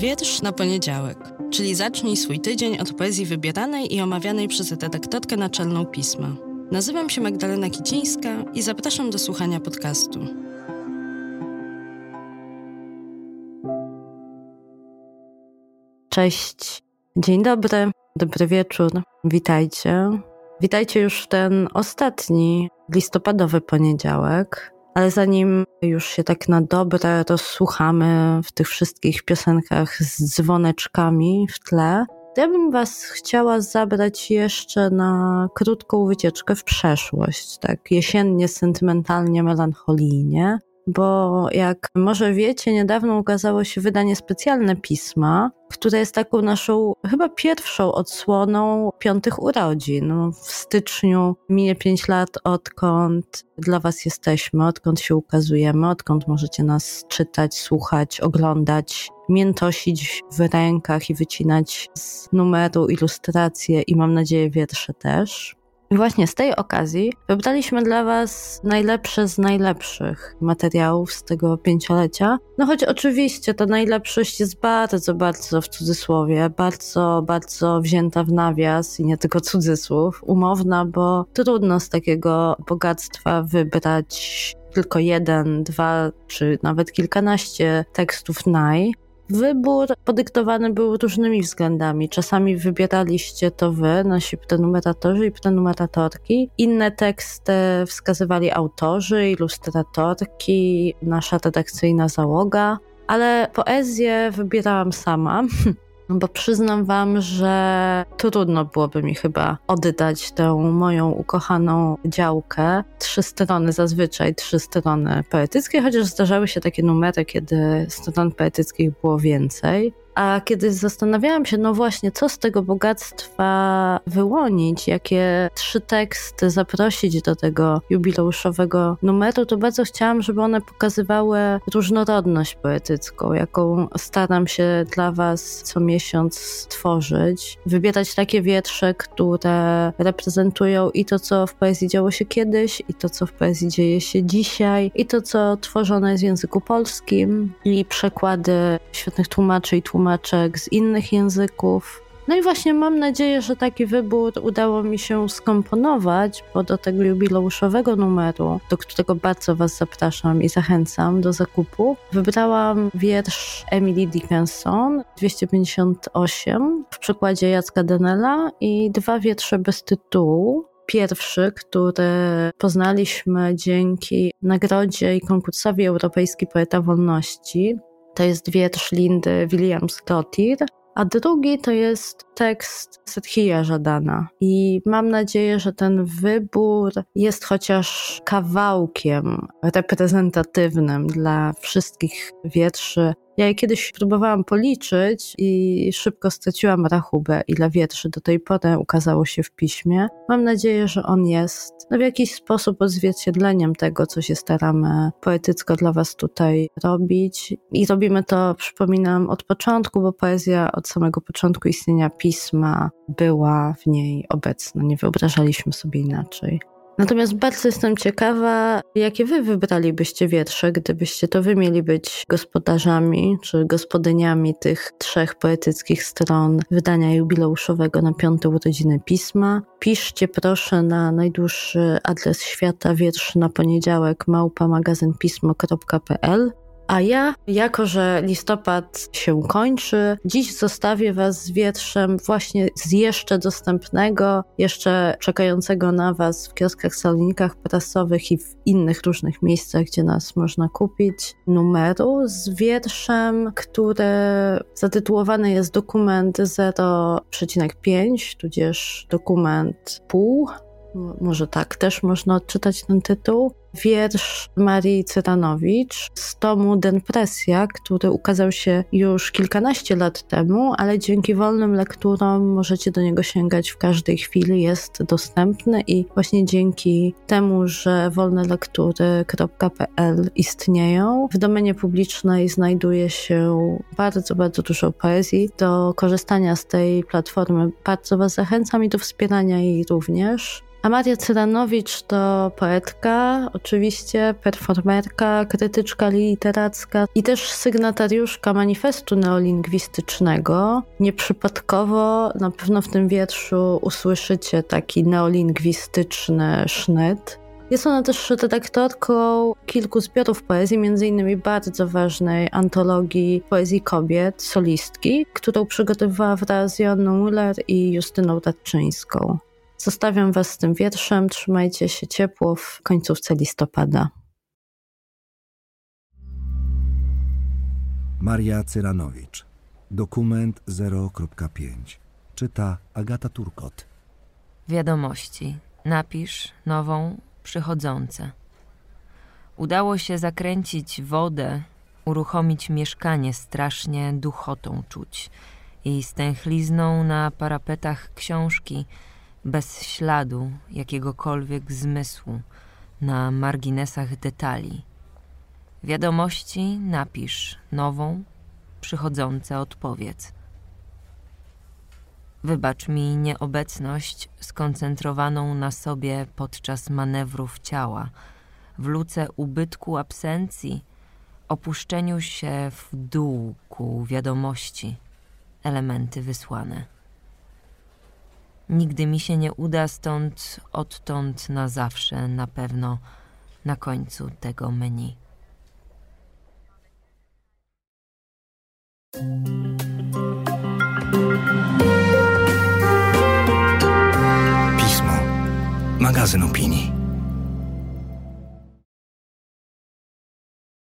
Wiersz na poniedziałek, czyli zacznij swój tydzień od poezji wybieranej i omawianej przez redaktorkę naczelną pisma. Nazywam się Magdalena Kicińska i zapraszam do słuchania podcastu. Cześć, dzień dobry, dobry wieczór, witajcie. Witajcie już w ten ostatni listopadowy poniedziałek. Ale zanim już się tak na dobre rozsłuchamy w tych wszystkich piosenkach z dzwoneczkami w tle, ja bym Was chciała zabrać jeszcze na krótką wycieczkę w przeszłość, tak jesiennie, sentymentalnie, melancholijnie, bo jak może wiecie, niedawno ukazało się wydanie specjalne pisma, które jest taką naszą chyba pierwszą odsłoną piątych urodzin. W styczniu minie pięć lat, odkąd dla Was jesteśmy, odkąd się ukazujemy, odkąd możecie nas czytać, słuchać, oglądać, miętosić w rękach i wycinać z numeru ilustracje i mam nadzieję wiersze też. I właśnie z tej okazji wybraliśmy dla Was najlepsze z najlepszych materiałów z tego pięciolecia. No choć oczywiście ta najlepszość jest bardzo, bardzo w cudzysłowie, bardzo, bardzo wzięta w nawias i nie tylko cudzysłów, umowna, bo trudno z takiego bogactwa wybrać tylko jeden, dwa czy nawet kilkanaście tekstów naj. Wybór podyktowany był różnymi względami. Czasami wybieraliście to wy, nasi prenumeratorzy i prenumeratorki. Inne teksty wskazywali autorzy, ilustratorki, nasza redakcyjna załoga, ale poezję wybierałam sama. bo przyznam wam, że trudno byłoby mi chyba oddać tę moją ukochaną działkę. Trzy strony, zazwyczaj trzy strony poetyckie, chociaż zdarzały się takie numery, kiedy stron poetyckich było więcej. A kiedy zastanawiałam się, no właśnie, co z tego bogactwa wyłonić, jakie trzy teksty zaprosić do tego jubileuszowego numeru, to bardzo chciałam, żeby one pokazywały różnorodność poetycką, jaką staram się dla Was co miesiąc stworzyć. Wybierać takie wiersze, które reprezentują i to, co w poezji działo się kiedyś, i to, co w poezji dzieje się dzisiaj, i to, co tworzone jest w języku polskim, i przekłady świetnych tłumaczy i tłumaczy tłumaczek z innych języków. No i właśnie mam nadzieję, że taki wybór udało mi się skomponować, bo do tego jubileuszowego numeru, do którego bardzo Was zapraszam i zachęcam do zakupu, wybrałam wiersz Emily Dickinson 258 w przykładzie Jacka Denela i dwa wiersze bez tytułu. Pierwszy, który poznaliśmy dzięki nagrodzie i konkursowi Europejski Poeta Wolności to jest wiersz Lindy Williams-Clotir, a drugi to jest tekst Setchija Żadana. I mam nadzieję, że ten wybór jest chociaż kawałkiem reprezentatywnym dla wszystkich wierszy ja je kiedyś próbowałam policzyć i szybko straciłam rachubę, ile wierszy do tej pory ukazało się w piśmie. Mam nadzieję, że on jest no, w jakiś sposób odzwierciedleniem tego, co się staramy poetycko dla Was tutaj robić. I robimy to, przypominam, od początku, bo poezja od samego początku istnienia pisma była w niej obecna. Nie wyobrażaliśmy sobie inaczej. Natomiast bardzo jestem ciekawa, jakie wy wybralibyście wiersze, gdybyście to wy mieli być gospodarzami czy gospodyniami tych trzech poetyckich stron wydania jubileuszowego na piąte urodziny pisma. Piszcie proszę na najdłuższy adres świata wiersz na poniedziałek małpamagazynpismo.pl a ja, jako że listopad się kończy, dziś zostawię Was z wierszem właśnie z jeszcze dostępnego, jeszcze czekającego na Was w kioskach, salonikach prasowych i w innych różnych miejscach, gdzie nas można kupić, numeru z wierszem, który zatytułowany jest dokument 0,5, tudzież dokument pół może tak też można odczytać ten tytuł. Wiersz Marii Cyranowicz z tomu Denpresja, który ukazał się już kilkanaście lat temu, ale dzięki wolnym lekturom możecie do niego sięgać w każdej chwili, jest dostępny i właśnie dzięki temu, że wolnelektury.pl istnieją, w domenie publicznej znajduje się bardzo, bardzo dużo poezji. Do korzystania z tej platformy bardzo Was zachęcam i do wspierania jej również. A Maria Cyranowicz to poetka, oczywiście performerka, krytyczka literacka i też sygnatariuszka manifestu neolingwistycznego. Nieprzypadkowo na pewno w tym wierszu usłyszycie taki neolingwistyczny sznyt. Jest ona też redaktorką kilku zbiorów poezji, m.in. bardzo ważnej antologii poezji kobiet, solistki, którą przygotowywała wraz z Joanną Müller i Justyną Tarczyńską. Zostawiam Was z tym wierszem. Trzymajcie się ciepło w końcówce listopada. Maria Cyranowicz. Dokument 0.5. Czyta Agata Turkot. Wiadomości. Napisz nową, przychodzące. Udało się zakręcić wodę, uruchomić mieszkanie strasznie duchotą czuć i stęchlizną na parapetach książki – bez śladu jakiegokolwiek zmysłu na marginesach detali. Wiadomości napisz nową, przychodzące odpowiedz. Wybacz mi nieobecność skoncentrowaną na sobie podczas manewrów ciała, w luce ubytku absencji, opuszczeniu się w dół ku wiadomości, elementy wysłane. Nigdy mi się nie uda, stąd odtąd na zawsze na pewno na końcu tego menu. Pismo. Magazyn opinii.